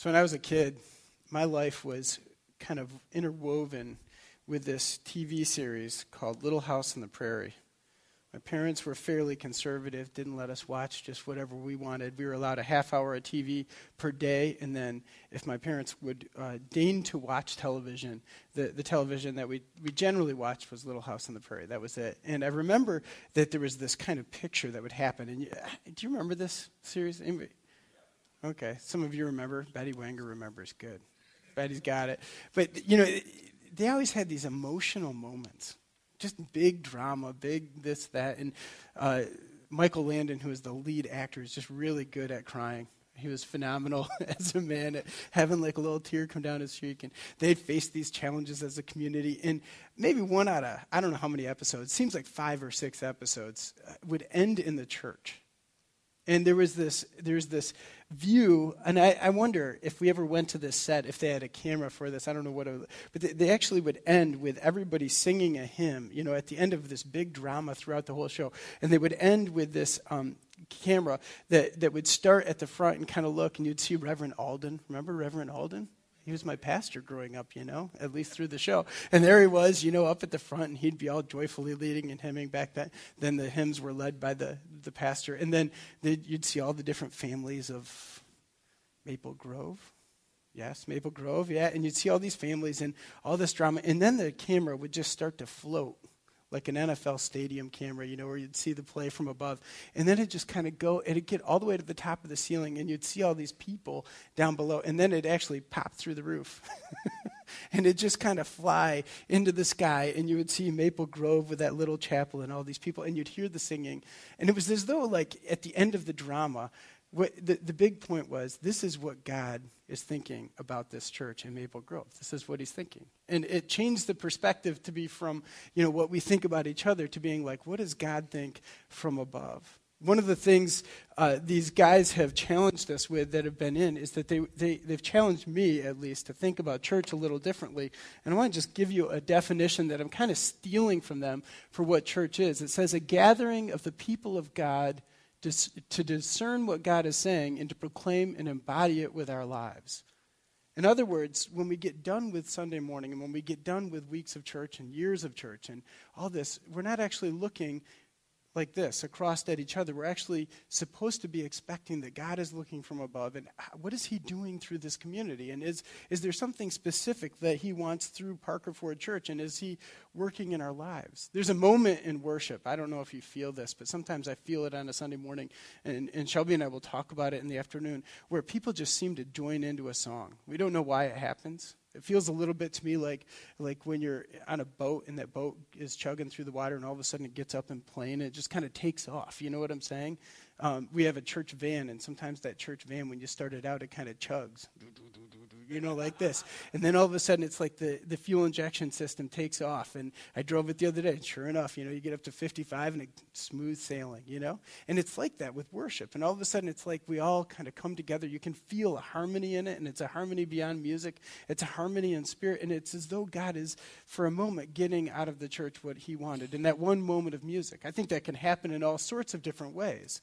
So when I was a kid, my life was kind of interwoven with this TV series called Little House on the Prairie. My parents were fairly conservative, didn't let us watch just whatever we wanted. We were allowed a half hour of TV per day, and then if my parents would uh, deign to watch television, the, the television that we, we generally watched was Little House on the Prairie. That was it. And I remember that there was this kind of picture that would happen. And you, do you remember this series? Anybody? Okay, some of you remember. Betty Wanger remembers. Good. Betty's got it. But, you know, they always had these emotional moments. Just big drama, big this, that. And uh, Michael Landon, who is the lead actor, is just really good at crying. He was phenomenal as a man having like a little tear come down his cheek. And they'd faced these challenges as a community. And maybe one out of, I don't know how many episodes, seems like five or six episodes, uh, would end in the church. And there was this, there's this view, and I, I, wonder if we ever went to this set, if they had a camera for this, I don't know what, it, but they, they, actually would end with everybody singing a hymn, you know, at the end of this big drama throughout the whole show. And they would end with this um, camera that, that would start at the front and kind of look, and you'd see Reverend Alden. Remember Reverend Alden? He was my pastor growing up, you know, at least through the show. And there he was, you know, up at the front, and he'd be all joyfully leading and hymning back then. Then the hymns were led by the, the pastor. And then you'd see all the different families of Maple Grove. Yes, Maple Grove, yeah. And you'd see all these families and all this drama. And then the camera would just start to float like an NFL stadium camera, you know, where you'd see the play from above. And then it'd just kind of go, it'd get all the way to the top of the ceiling, and you'd see all these people down below. And then it'd actually pop through the roof. and it'd just kind of fly into the sky, and you would see Maple Grove with that little chapel and all these people, and you'd hear the singing. And it was as though, like, at the end of the drama, what, the, the big point was this is what God is thinking about this church in Maple Grove. This is what he's thinking. And it changed the perspective to be from, you know, what we think about each other to being like, what does God think from above? One of the things uh, these guys have challenged us with that have been in is that they, they, they've challenged me, at least, to think about church a little differently. And I want to just give you a definition that I'm kind of stealing from them for what church is. It says, a gathering of the people of God to discern what God is saying and to proclaim and embody it with our lives. In other words, when we get done with Sunday morning and when we get done with weeks of church and years of church and all this, we're not actually looking like this across at each other. We're actually supposed to be expecting that God is looking from above and what is he doing through this community? And is, is there something specific that he wants through Parker Ford Church? And is he working in our lives? There's a moment in worship. I don't know if you feel this, but sometimes I feel it on a Sunday morning. And, and Shelby and I will talk about it in the afternoon where people just seem to join into a song. We don't know why it happens. It feels a little bit to me like like when you're on a boat and that boat is chugging through the water and all of a sudden it gets up and plane. And it just kind of takes off. You know what I'm saying? Um, we have a church van, and sometimes that church van, when you start it out, it kind of chugs you know, like this. And then all of a sudden, it's like the, the fuel injection system takes off. And I drove it the other day, and sure enough, you know, you get up to 55 and it's smooth sailing, you know? And it's like that with worship. And all of a sudden, it's like we all kind of come together. You can feel a harmony in it, and it's a harmony beyond music. It's a harmony in spirit, and it's as though God is, for a moment, getting out of the church what He wanted in that one moment of music. I think that can happen in all sorts of different ways.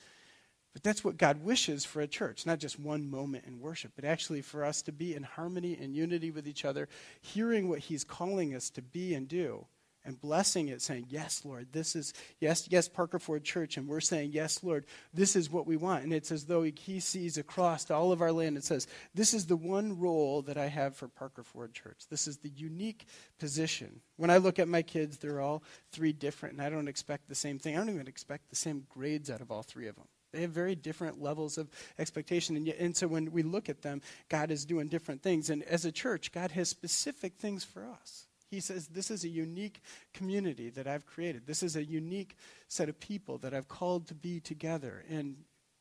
But that's what God wishes for a church, not just one moment in worship, but actually for us to be in harmony and unity with each other, hearing what He's calling us to be and do, and blessing it, saying, Yes, Lord, this is, yes, yes, Parker Ford Church, and we're saying, Yes, Lord, this is what we want. And it's as though He sees across all of our land and says, This is the one role that I have for Parker Ford Church. This is the unique position. When I look at my kids, they're all three different, and I don't expect the same thing. I don't even expect the same grades out of all three of them. They have very different levels of expectation. And, yet, and so when we look at them, God is doing different things. And as a church, God has specific things for us. He says, This is a unique community that I've created. This is a unique set of people that I've called to be together. And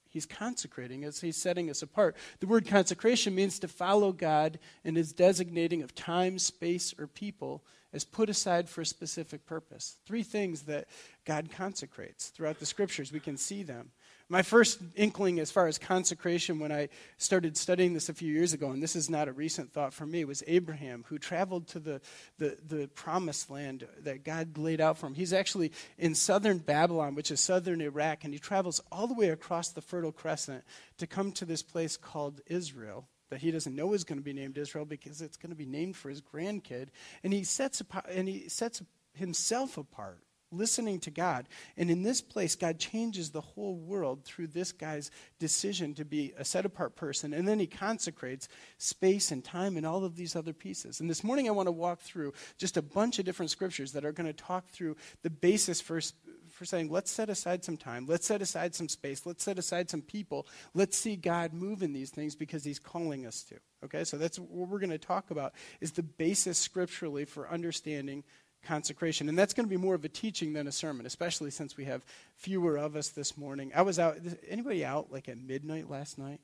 He's consecrating us, He's setting us apart. The word consecration means to follow God in His designating of time, space, or people as put aside for a specific purpose. Three things that God consecrates. Throughout the scriptures, we can see them. My first inkling as far as consecration when I started studying this a few years ago, and this is not a recent thought for me, was Abraham, who traveled to the, the, the promised land that God laid out for him. He's actually in southern Babylon, which is southern Iraq, and he travels all the way across the Fertile Crescent to come to this place called Israel that he doesn't know is going to be named Israel because it's going to be named for his grandkid. And he sets, apart, and he sets himself apart listening to God. And in this place, God changes the whole world through this guy's decision to be a set apart person. And then he consecrates space and time and all of these other pieces. And this morning, I want to walk through just a bunch of different scriptures that are going to talk through the basis for. For saying, let's set aside some time, let's set aside some space, let's set aside some people, let's see God move in these things because He's calling us to. Okay, so that's what we're going to talk about is the basis scripturally for understanding consecration. And that's going to be more of a teaching than a sermon, especially since we have fewer of us this morning. I was out, anybody out like at midnight last night?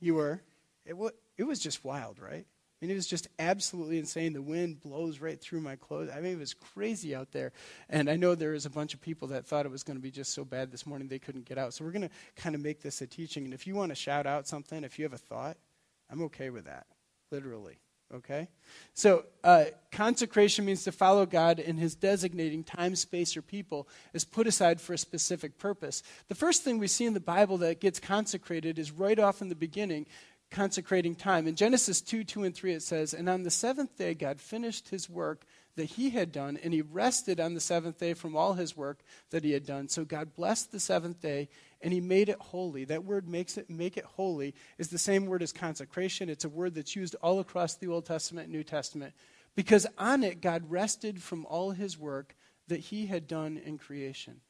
You were? It, it was just wild, right? I mean, it was just absolutely insane. The wind blows right through my clothes. I mean, it was crazy out there. And I know there was a bunch of people that thought it was going to be just so bad this morning they couldn't get out. So we're going to kind of make this a teaching. And if you want to shout out something, if you have a thought, I'm okay with that, literally. Okay? So, uh, consecration means to follow God in his designating time, space, or people is put aside for a specific purpose. The first thing we see in the Bible that gets consecrated is right off in the beginning, consecrating time. In Genesis 2 2 and 3, it says, And on the seventh day, God finished his work that he had done, and he rested on the seventh day from all his work that he had done. So God blessed the seventh day and he made it holy. That word makes it make it holy is the same word as consecration. It's a word that's used all across the Old Testament and New Testament because on it God rested from all his work that he had done in creation.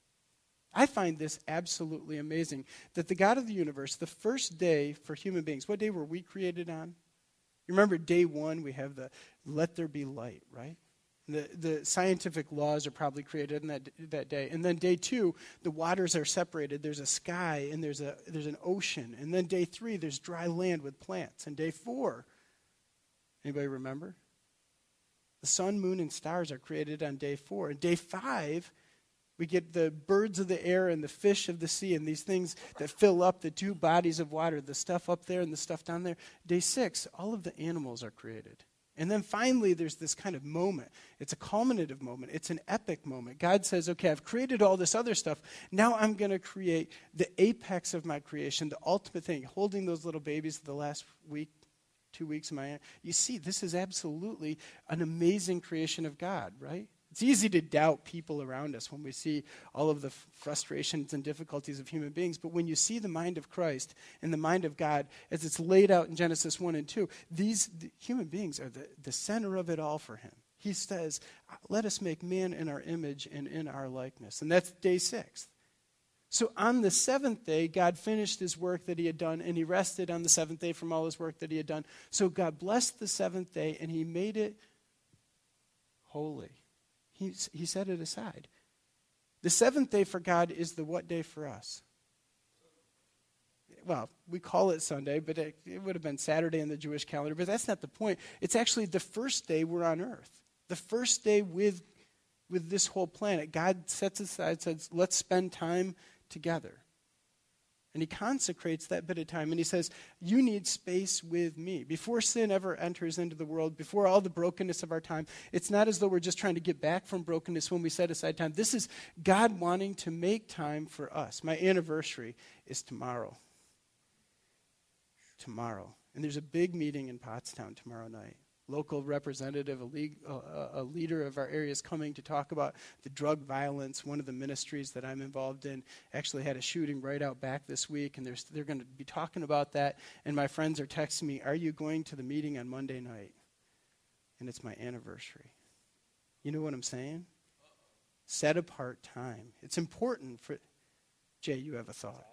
I find this absolutely amazing that the God of the universe, the first day for human beings, what day were we created on? You remember day one, we have the let there be light, right? The, the scientific laws are probably created in that, that day. And then day two, the waters are separated. There's a sky and there's, a, there's an ocean. And then day three, there's dry land with plants. And day four, anybody remember? The sun, moon, and stars are created on day four. And day five, we get the birds of the air and the fish of the sea and these things that fill up the two bodies of water, the stuff up there and the stuff down there. Day six, all of the animals are created. And then finally, there's this kind of moment. It's a culminative moment. It's an epic moment. God says, okay, I've created all this other stuff. Now I'm going to create the apex of my creation, the ultimate thing, holding those little babies the last week, two weeks my. Aunt. You see, this is absolutely an amazing creation of God, right? It's easy to doubt people around us when we see all of the frustrations and difficulties of human beings, but when you see the mind of Christ and the mind of God as it's laid out in Genesis 1 and 2, these the human beings are the, the center of it all for him. He says, Let us make man in our image and in our likeness. And that's day six. So on the seventh day, God finished his work that he had done, and he rested on the seventh day from all his work that he had done. So God blessed the seventh day, and he made it holy. He, he set it aside. The seventh day for God is the what day for us? Well, we call it Sunday, but it, it would have been Saturday in the Jewish calendar, but that's not the point. It's actually the first day we're on earth. The first day with, with this whole planet. God sets aside, says, let's spend time together. And he consecrates that bit of time and he says, You need space with me. Before sin ever enters into the world, before all the brokenness of our time, it's not as though we're just trying to get back from brokenness when we set aside time. This is God wanting to make time for us. My anniversary is tomorrow. Tomorrow. And there's a big meeting in Pottstown tomorrow night local representative, a, league, a, a, leader of our area is coming to talk about the drug violence. One of the ministries that I'm involved in actually had a shooting right out back this week, and they're, they're going to be talking about that. And my friends are texting me, Are you going to the meeting on Monday night? And it's my anniversary. You know what I'm saying? Set apart time. It's important for. Jay, you have a thought.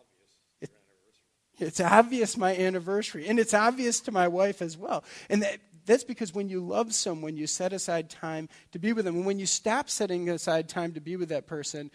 It's obvious my anniversary, and it's obvious to my wife as well. And that that's because when you love someone, you set aside time to be with them. And when you stop setting aside time to be with that person,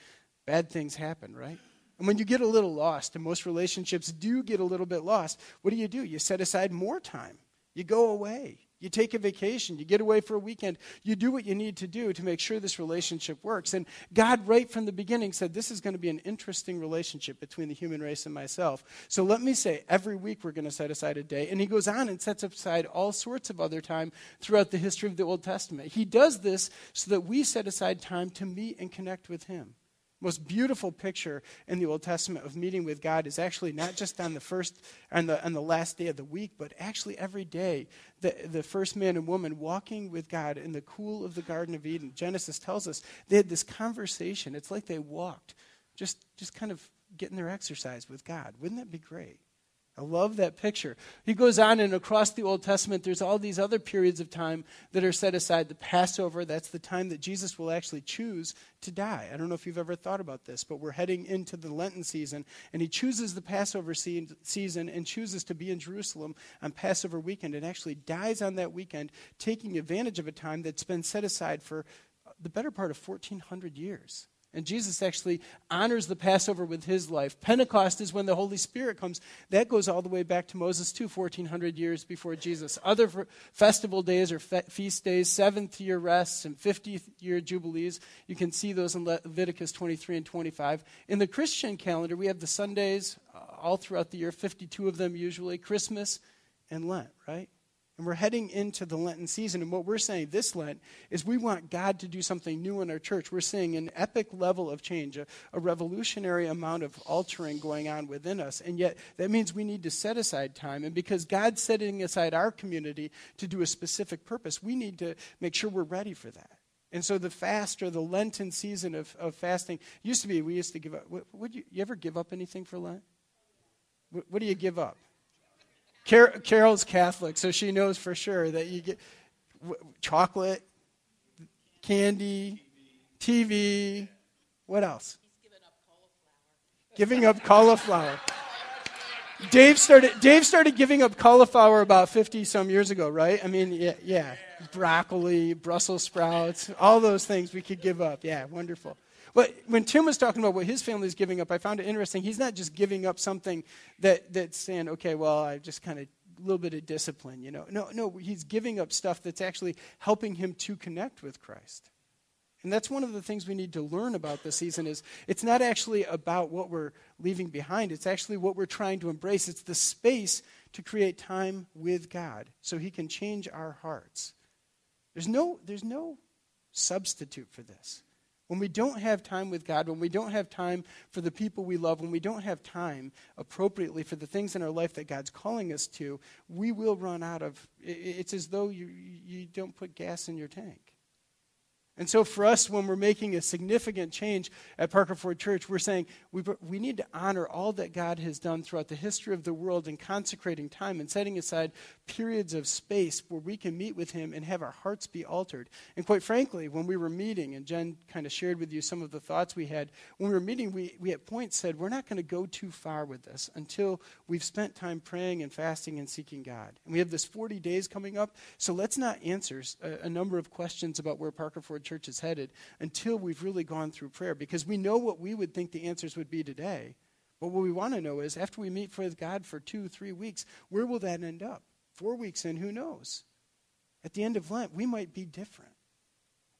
bad things happen, right? And when you get a little lost, and most relationships do get a little bit lost, what do you do? You set aside more time. You go away. You take a vacation, you get away for a weekend, you do what you need to do to make sure this relationship works. And God, right from the beginning, said this is going to be an interesting relationship between the human race and myself. So let me say, every week we're going to set aside a day. And he goes on and sets aside all sorts of other time throughout the history of the Old Testament. He does this so that we set aside time to meet and connect with him. Most beautiful picture in the Old Testament of meeting with God is actually not just on the first on the on the last day of the week, but actually every day. The the first man and woman walking with God in the cool of the Garden of Eden. Genesis tells us they had this conversation. It's like they walked, just just kind of getting their exercise with God. Wouldn't that be great? I love that picture. He goes on, and across the Old Testament, there's all these other periods of time that are set aside. The Passover, that's the time that Jesus will actually choose to die. I don't know if you've ever thought about this, but we're heading into the Lenten season, and he chooses the Passover season and chooses to be in Jerusalem on Passover weekend and actually dies on that weekend, taking advantage of a time that's been set aside for the better part of 1,400 years. And Jesus actually honors the Passover with his life. Pentecost is when the Holy Spirit comes. That goes all the way back to Moses, too, 1,400 years before Jesus. Other festival days or fe- feast days, seventh year rests and 50th year jubilees, you can see those in Leviticus 23 and 25. In the Christian calendar, we have the Sundays uh, all throughout the year, 52 of them usually, Christmas and Lent, right? And we're heading into the Lenten season. And what we're saying this Lent is we want God to do something new in our church. We're seeing an epic level of change, a, a, revolutionary amount of altering going on within us. And yet, that means we need to set aside time. And because God's setting aside our community to do a specific purpose, we need to make sure we're ready for that. And so the fast or the Lenten season of, of fasting used to be, we used to give up. Would you, you ever give up anything for Lent? What, what do you give up? Car- Carol's Catholic, so she knows for sure that you get w- chocolate, candy, TV. What else? Giving up cauliflower. Dave started. Dave started giving up cauliflower about fifty some years ago, right? I mean, yeah, yeah, broccoli, Brussels sprouts, all those things we could give up. Yeah, wonderful. But when Tim was talking about what his family is giving up, I found it interesting. He's not just giving up something that, that's saying, okay, well, I just kind of a little bit of discipline, you know. No, no, he's giving up stuff that's actually helping him to connect with Christ. And that's one of the things we need to learn about this season is it's not actually about what we're leaving behind. It's actually what we're trying to embrace. It's the space to create time with God so he can change our hearts. There's no, there's no substitute for this. When we don't have time with God, when we don't have time for the people we love, when we don't have time appropriately for the things in our life that God's calling us to, we will run out of. It's as though you, you don't put gas in your tank. And so, for us, when we're making a significant change at Parker Ford Church, we're saying we, we need to honor all that God has done throughout the history of the world in consecrating time and setting aside periods of space where we can meet with Him and have our hearts be altered. And quite frankly, when we were meeting, and Jen kind of shared with you some of the thoughts we had, when we were meeting, we, we at points said, we're not going to go too far with this until we've spent time praying and fasting and seeking God. And we have this 40 days coming up, so let's not answer a, a number of questions about where Parker Ford church is headed until we've really gone through prayer because we know what we would think the answers would be today. But what we want to know is after we meet with God for two, three weeks, where will that end up? Four weeks in, who knows? At the end of Lent, we might be different.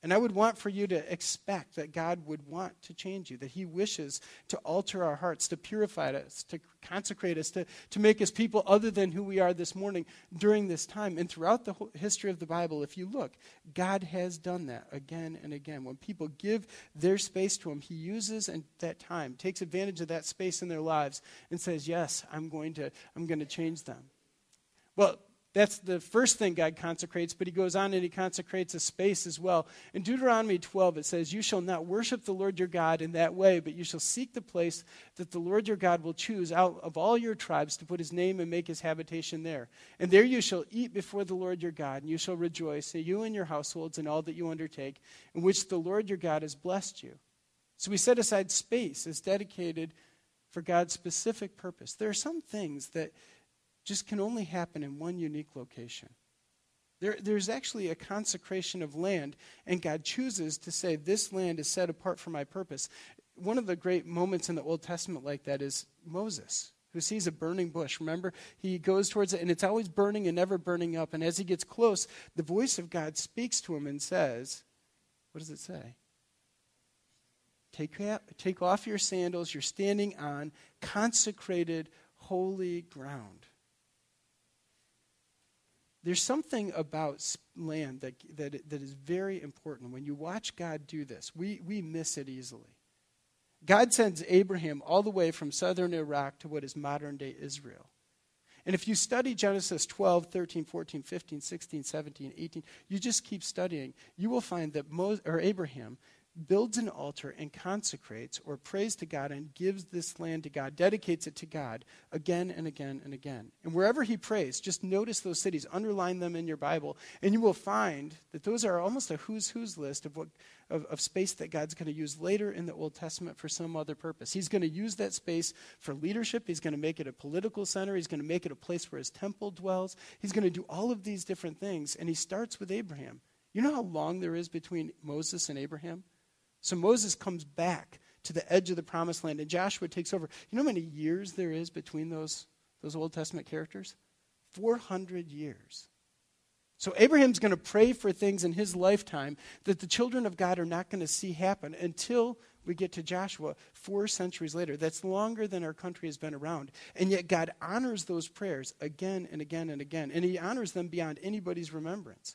And I would want for you to expect that God would want to change you, that He wishes to alter our hearts, to purify us, to consecrate us, to, to make us people other than who we are this morning during this time. And throughout the history of the Bible, if you look, God has done that again and again. When people give their space to Him, He uses and that time, takes advantage of that space in their lives, and says, Yes, I'm going to, I'm going to change them. Well, that's the first thing God consecrates, but he goes on and he consecrates a space as well. In Deuteronomy 12, it says, You shall not worship the Lord your God in that way, but you shall seek the place that the Lord your God will choose out of all your tribes to put his name and make his habitation there. And there you shall eat before the Lord your God, and you shall rejoice, you and your households, and all that you undertake, in which the Lord your God has blessed you. So we set aside space as dedicated for God's specific purpose. There are some things that just can only happen in one unique location. There, there's actually a consecration of land, and God chooses to say, This land is set apart for my purpose. One of the great moments in the Old Testament like that is Moses, who sees a burning bush. Remember, he goes towards it, and it's always burning and never burning up. And as he gets close, the voice of God speaks to him and says, What does it say? Take, take off your sandals, you're standing on consecrated, holy ground. There's something about land that, that, that is very important. When you watch God do this, we, we miss it easily. God sends Abraham all the way from southern Iraq to what is modern day Israel. And if you study Genesis 12, 13, 14, 15, 16, 17, 18, you just keep studying, you will find that Mo- or Abraham builds an altar and consecrates or prays to God and gives this land to God, dedicates it to God again and again and again. And wherever he prays, just notice those cities, underline them in your Bible, and you will find that those are almost a who's who's list of what of, of space that God's going to use later in the Old Testament for some other purpose. He's going to use that space for leadership. He's going to make it a political center. He's going to make it a place where his temple dwells. He's going to do all of these different things. And he starts with Abraham. You know how long there is between Moses and Abraham? So Moses comes back to the edge of the promised land, and Joshua takes over. You know how many years there is between those, those Old Testament characters? 400 years. So Abraham's going to pray for things in his lifetime that the children of God are not going to see happen until we get to Joshua four centuries later. That's longer than our country has been around. And yet God honors those prayers again and again and again. And he honors them beyond anybody's remembrance.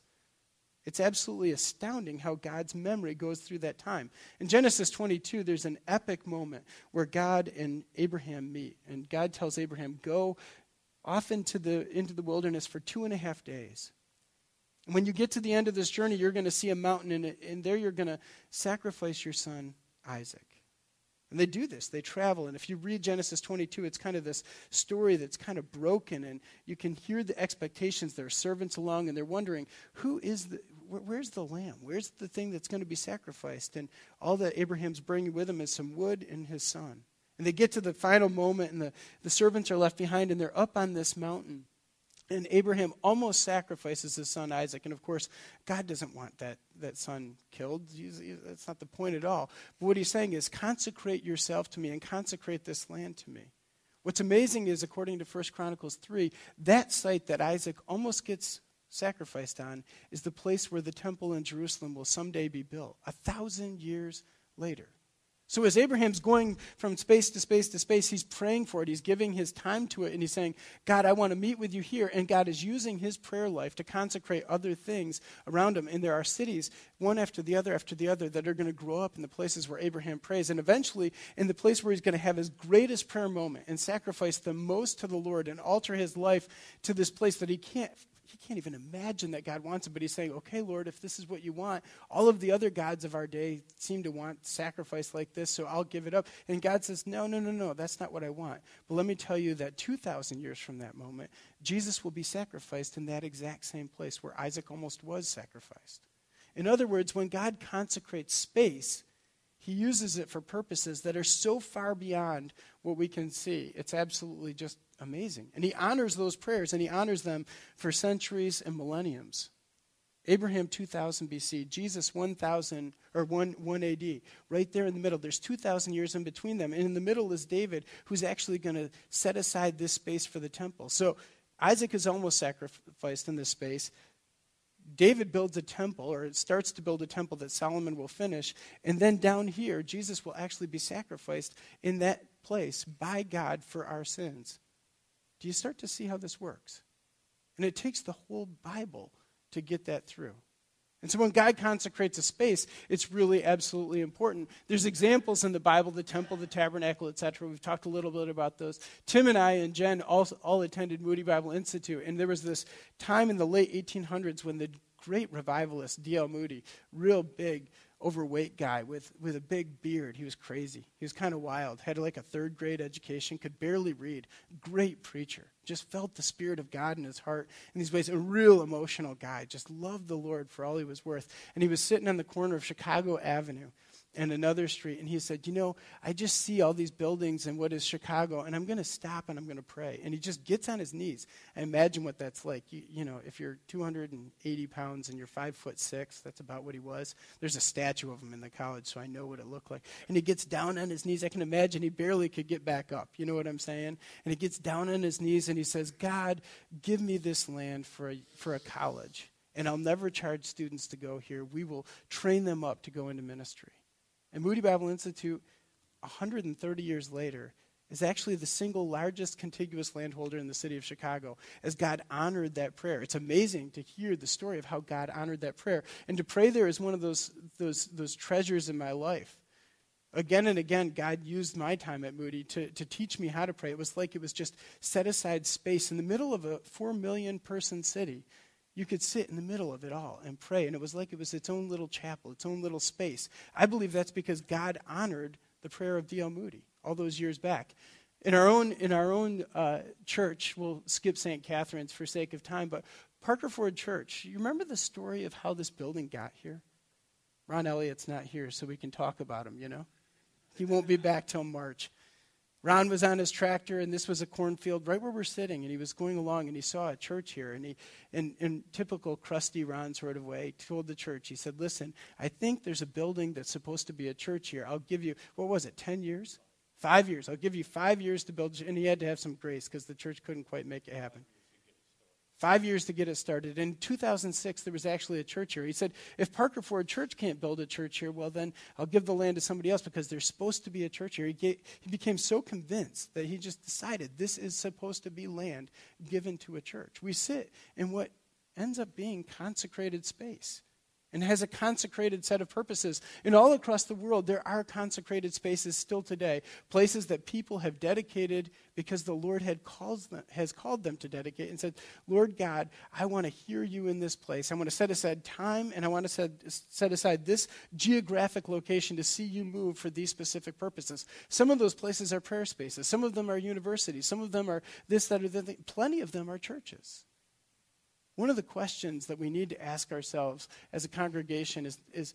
It's absolutely astounding how God's memory goes through that time. In Genesis 22, there's an epic moment where God and Abraham meet. And God tells Abraham, Go off into the, into the wilderness for two and a half days. And when you get to the end of this journey, you're going to see a mountain, and, and there you're going to sacrifice your son, Isaac. And they do this. They travel. And if you read Genesis 22, it's kind of this story that's kind of broken. And you can hear the expectations. There are servants along, and they're wondering, who is the, where's the lamb? Where's the thing that's going to be sacrificed? And all that Abraham's bringing with him is some wood and his son. And they get to the final moment, and the, the servants are left behind, and they're up on this mountain. And Abraham almost sacrifices his son Isaac. And of course, God doesn't want that, that son killed. He's, he, that's not the point at all. But what he's saying is, consecrate yourself to me and consecrate this land to me. What's amazing is, according to 1 Chronicles 3, that site that Isaac almost gets sacrificed on is the place where the temple in Jerusalem will someday be built, a thousand years later. So, as Abraham's going from space to space to space, he's praying for it. He's giving his time to it, and he's saying, God, I want to meet with you here. And God is using his prayer life to consecrate other things around him. And there are cities, one after the other after the other, that are going to grow up in the places where Abraham prays. And eventually, in the place where he's going to have his greatest prayer moment and sacrifice the most to the Lord and alter his life to this place that he can't he can't even imagine that God wants it, but he's saying, okay, Lord, if this is what you want, all of the other gods of our day seem to want sacrifice like this, so I'll give it up. And God says, no, no, no, no, that's not what I want. But let me tell you that 2,000 years from that moment, Jesus will be sacrificed in that exact same place where Isaac almost was sacrificed. In other words, when God consecrates space, he uses it for purposes that are so far beyond what we can see. It's absolutely just amazing. And he honors those prayers, and he honors them for centuries and millenniums. Abraham 2000 BC, Jesus 1000 or 1, 1 AD, right there in the middle. There's 2,000 years in between them. And in the middle is David, who's actually going to set aside this space for the temple. So Isaac is almost sacrificed in this space. David builds a temple, or it starts to build a temple that Solomon will finish. And then down here, Jesus will actually be sacrificed in that place by God for our sins. Do you start to see how this works? And it takes the whole Bible to get that through. And so when God consecrates a space, it's really absolutely important. There's examples in the Bible, the temple, the tabernacle, etc. We've talked a little bit about those. Tim and I and Jen all, all attended Moody Bible Institute, and there was this time in the late 1800s when the great revivalist D.L. Moody, real big, overweight guy with, with a big beard. He was crazy. He was kind of wild. Had like a third grade education, could barely read. Great preacher. Just felt the Spirit of God in his heart in these ways. A real emotional guy. Just loved the Lord for all he was worth. And he was sitting on the corner of Chicago Avenue and another street. And he said, You know, I just see all these buildings and what is Chicago, and I'm going to stop and I'm going to pray. And he just gets on his knees. I imagine what that's like. You, you, know, if you're 280 pounds and you're five foot six, that's about what he was. There's a statue of him in the college, so I know what it looked like. And he gets down on his knees. I can imagine he barely could get back up. You know what I'm saying? And he gets down on his knees and he says, God, give me this land for a, for a college. And I'll never charge students to go here. We will train them up to go into ministry. And Moody Bible Institute, 130 years later, is actually the single largest contiguous landholder in the city of Chicago, as God honored that prayer. It's amazing to hear the story of how God honored that prayer. And to pray there is one of those, those, those treasures in my life. Again and again, God used my time at Moody to, to teach me how to pray. It was like it was just set aside space in the middle of a four million person city. You could sit in the middle of it all and pray, and it was like it was its own little chapel, its own little space. I believe that's because God honored the prayer of D.L. Moody all those years back. In our own, in our own uh, church, we'll skip St. Catherine's for sake of time, but Parker Ford Church, you remember the story of how this building got here? Ron Elliott's not here, so we can talk about him, you know? He won't be back till March. Ron was on his tractor, and this was a cornfield right where we're sitting, and he was going along, and he saw a church here, and he, in, in typical crusty Ron sort of way, told the church, he said, listen, I think there's a building that's supposed to be a church here. I'll give you, what was it, 10 years? Five years. I'll give you five years to build, and he had to have some grace because the church couldn't quite make it happen. Five years to get it started. In 2006, there was actually a church here. He said, if Parker Ford Church can't build a church here, well, then I'll give the land to somebody else because there's supposed to be a church here. He, he became so convinced that he just decided this is supposed to be land given to a church. We sit in what ends up being consecrated space and has a consecrated set of purposes. And all across the world, there are consecrated spaces still today, places that people have dedicated because the Lord had calls them, has called them to dedicate and said, Lord God, I want to hear you in this place. I want to set aside time and I want to set, set aside this geographic location to see you move for these specific purposes. Some of those places are prayer spaces, some of them are universities, some of them are this, that, or that. Plenty of them are churches. One of the questions that we need to ask ourselves as a congregation is, is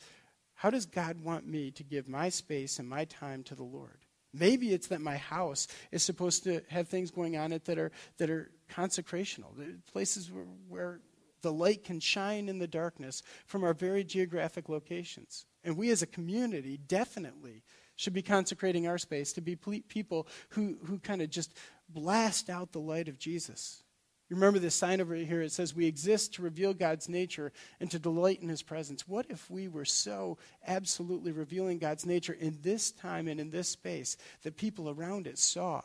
how does God want me to give my space and my time to the Lord? Maybe it's that my house is supposed to have things going on it that are, that are consecrational, places where, where the light can shine in the darkness from our very geographic locations. And we as a community definitely should be consecrating our space to be people who, who kind of just blast out the light of Jesus you remember this sign over here? It says, We exist to reveal God's nature and to delight in his presence. What if we were so absolutely revealing God's nature in this time and in this space that people around it saw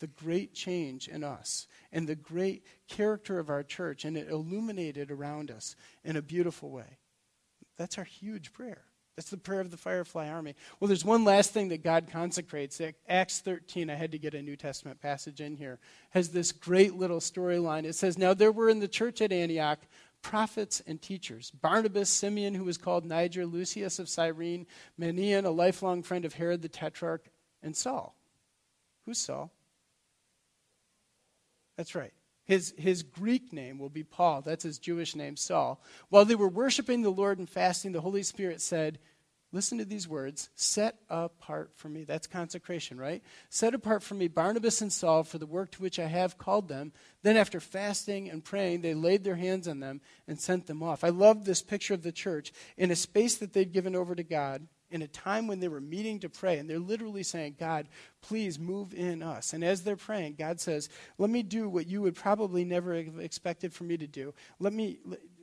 the great change in us and the great character of our church and it illuminated around us in a beautiful way? That's our huge prayer. That's the prayer of the Firefly Army. Well, there's one last thing that God consecrates. Acts 13, I had to get a New Testament passage in here, has this great little storyline. It says, Now there were in the church at Antioch prophets and teachers Barnabas, Simeon, who was called Niger, Lucius of Cyrene, Manaen, a lifelong friend of Herod the Tetrarch, and Saul. Who's Saul? That's right. His, his Greek name will be Paul. That's his Jewish name, Saul. While they were worshiping the Lord and fasting, the Holy Spirit said, Listen to these words set apart for me. That's consecration, right? Set apart for me Barnabas and Saul for the work to which I have called them. Then, after fasting and praying, they laid their hands on them and sent them off. I love this picture of the church in a space that they'd given over to God in a time when they were meeting to pray, and they're literally saying, God, please move in us. And as they're praying, God says, Let me do what you would probably never have expected for me to do. Let me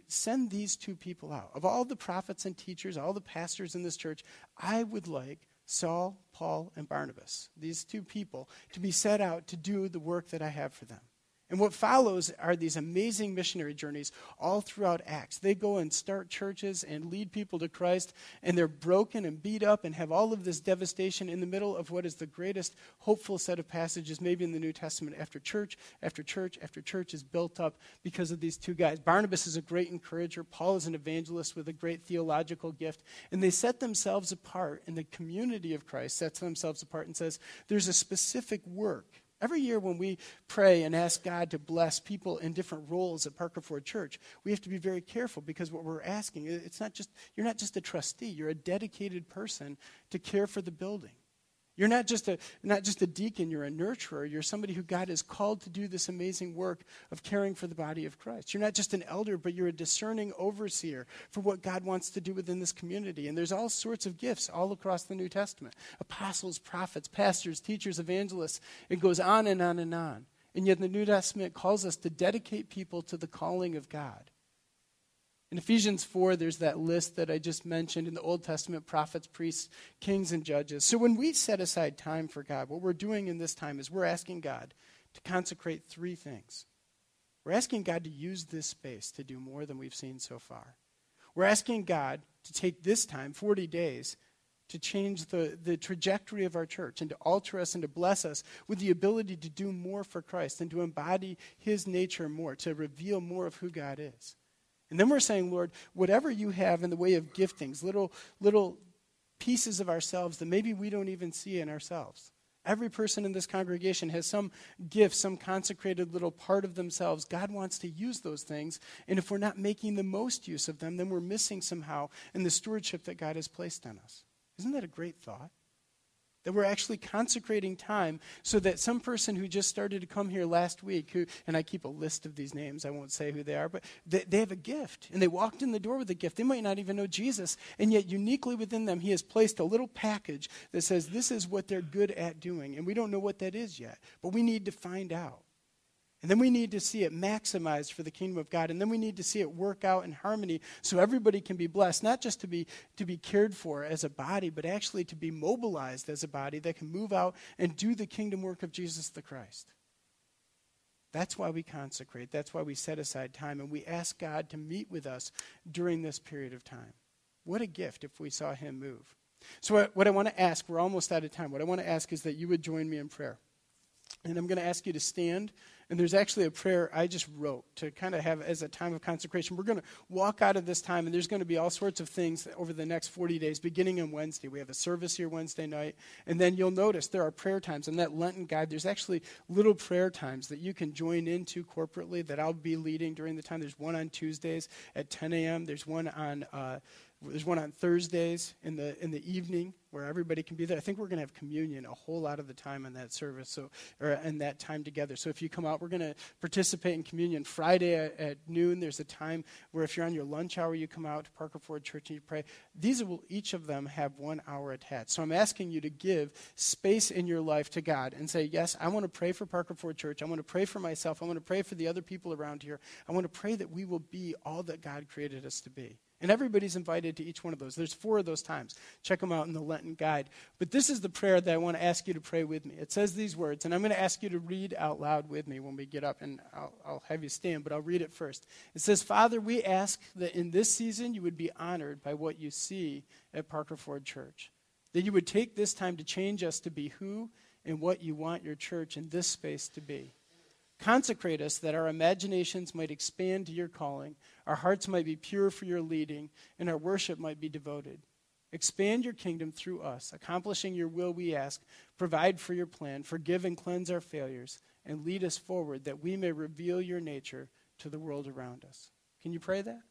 send these two people out. Of all the prophets and teachers, all the pastors in this church, I would like Saul, Paul, and Barnabas, these two people, to be set out to do the work that I have for them. And what follows are these amazing missionary journeys all throughout Acts. They go and start churches and lead people to Christ, and they're broken and beat up and have all of this devastation in the middle of what is the greatest hopeful set of passages, maybe in the New Testament, after church after church after church is built up because of these two guys. Barnabas is a great encourager, Paul is an evangelist with a great theological gift, and they set themselves apart, and the community of Christ sets themselves apart and says, There's a specific work Every year when we pray and ask God to bless people in different roles at Parker Ford Church, we have to be very careful because what we're asking, it's not just, you're not just a trustee, you're a dedicated person to care for the building. You're not just a not just a deacon, you're a nurturer. You're somebody who God has called to do this amazing work of caring for the body of Christ. You're not just an elder, but you're a discerning overseer for what God wants to do within this community. And there's all sorts of gifts all across the New Testament. Apostles, prophets, pastors, teachers, evangelists. It goes on and on and on. And yet the New Testament calls us to dedicate people to the calling of God. In Ephesians 4, there's that list that I just mentioned in the Old Testament prophets, priests, kings, and judges. So when we set aside time for God, what we're doing in this time is we're asking God to consecrate three things. We're asking God to use this space to do more than we've seen so far. We're asking God to take this time, 40 days, to change the, the trajectory of our church and to alter us and to bless us with the ability to do more for Christ and to embody his nature more, to reveal more of who God is. And then we're saying, Lord, whatever you have in the way of giftings, little, little pieces of ourselves that maybe we don't even see in ourselves. Every person in this congregation has some gift, some consecrated little part of themselves. God wants to use those things. And if we're not making the most use of them, then we're missing somehow in the stewardship that God has placed on us. Isn't that a great thought? That we're actually consecrating time so that some person who just started to come here last week, who, and I keep a list of these names, I won't say who they are, but they, they have a gift. And they walked in the door with a gift. They might not even know Jesus. And yet, uniquely within them, He has placed a little package that says this is what they're good at doing. And we don't know what that is yet, but we need to find out. And then we need to see it maximized for the kingdom of God. And then we need to see it work out in harmony so everybody can be blessed, not just to be, to be cared for as a body, but actually to be mobilized as a body that can move out and do the kingdom work of Jesus the Christ. That's why we consecrate. That's why we set aside time. And we ask God to meet with us during this period of time. What a gift if we saw Him move. So, what, what I want to ask, we're almost out of time. What I want to ask is that you would join me in prayer. And I'm going to ask you to stand and there's actually a prayer I just wrote to kind of have as a time of consecration. We're going to walk out of this time, and there's going to be all sorts of things over the next 40 days, beginning on Wednesday. We have a service here Wednesday night. And then you'll notice there are prayer times. In that Lenten guide, there's actually little prayer times that you can join into corporately that I'll be leading during the time. There's one on Tuesdays at 10 a.m., there's one on. Uh, there's one on Thursdays in the in the evening where everybody can be there. I think we're going to have communion a whole lot of the time in that service, so or in that time together. So if you come out, we're going to participate in communion Friday at, at, noon. There's a time where if you're on your lunch hour, you come out to Parker Ford Church and you pray. These will each of them have one hour attached. So I'm asking you to give space in your life to God and say, yes, I want to pray for Parker Ford Church. I want to pray for myself. I want to pray for the other people around here. I want to pray that we will be all that God created us to be. And everybody's invited to each one of those. There's four of those times. Check them out in the Lenten guide. But this is the prayer that I want to ask you to pray with me. It says these words, and I'm going to ask you to read out loud with me when we get up, and I'll, I'll have you stand, but I'll read it first. It says, Father, we ask that in this season you would be honored by what you see at Parker Ford Church. That you would take this time to change us to be who and what you want your church in this space to be. Consecrate us that our imaginations might expand to your calling, our hearts might be pure for your leading, and our worship might be devoted. Expand your kingdom through us, accomplishing your will, we ask. Provide for your plan, forgive and cleanse our failures, and lead us forward that we may reveal your nature to the world around us. Can you pray that?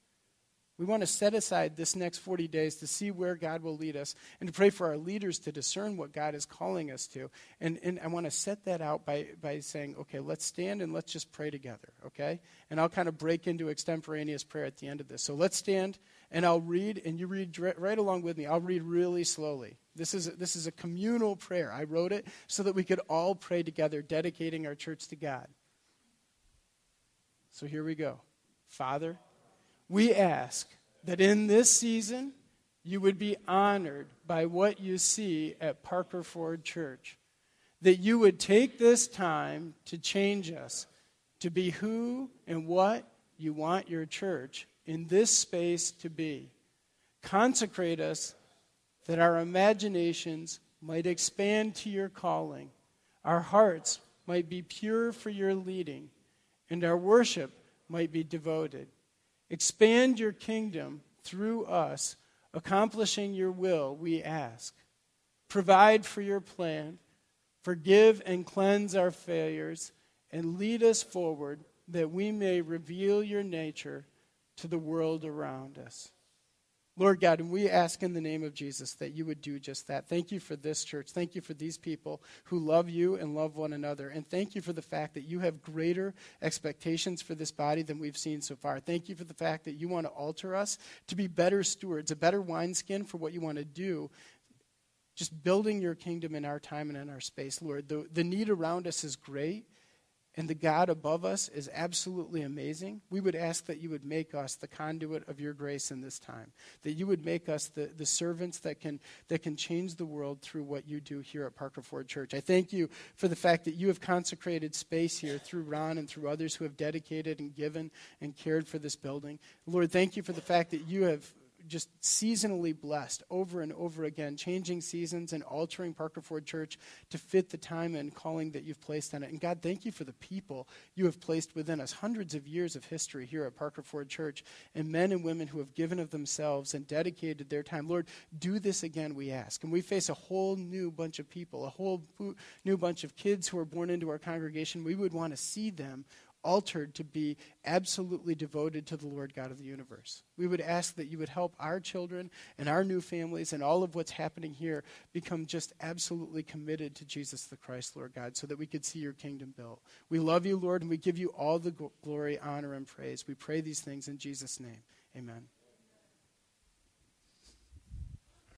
We want to set aside this next 40 days to see where God will lead us and to pray for our leaders to discern what God is calling us to. And, and I want to set that out by, by saying, okay, let's stand and let's just pray together, okay? And I'll kind of break into extemporaneous prayer at the end of this. So let's stand and I'll read, and you read right along with me. I'll read really slowly. This is, this is a communal prayer. I wrote it so that we could all pray together, dedicating our church to God. So here we go. Father, we ask that in this season you would be honored by what you see at Parker Ford Church. That you would take this time to change us to be who and what you want your church in this space to be. Consecrate us that our imaginations might expand to your calling, our hearts might be pure for your leading, and our worship might be devoted. Expand your kingdom through us, accomplishing your will, we ask. Provide for your plan, forgive and cleanse our failures, and lead us forward that we may reveal your nature to the world around us. Lord God, and we ask in the name of Jesus that you would do just that. Thank you for this church. Thank you for these people who love you and love one another. And thank you for the fact that you have greater expectations for this body than we've seen so far. Thank you for the fact that you want to alter us to be better stewards, a better wineskin for what you want to do. Just building your kingdom in our time and in our space, Lord. The, the need around us is great and the God above us is absolutely amazing, we would ask that you would make us the conduit of your grace in this time. That you would make us the, the servants that can, that can change the world through what you do here at Parker Ford Church. I thank you for the fact that you have consecrated space here through Ron and through others who have dedicated and given and cared for this building. Lord, thank you for the fact that you have just seasonally blessed over and over again, changing seasons and altering Parker Ford Church to fit the time and calling that you've placed on it. And God, thank you for the people you have placed within us. Hundreds of years of history here at Parker Ford Church, and men and women who have given of themselves and dedicated their time. Lord, do this again, we ask. And we face a whole new bunch of people, a whole new bunch of kids who are born into our congregation. We would want to see them altered to be absolutely devoted to the Lord God of the universe. We would ask that you would help our children and our new families and all of what's happening here become just absolutely committed to Jesus the Christ, Lord God, so that we could see your kingdom built. We love you, Lord, and we give you all the glory, honor, and praise. We pray these things in Jesus' name. Amen.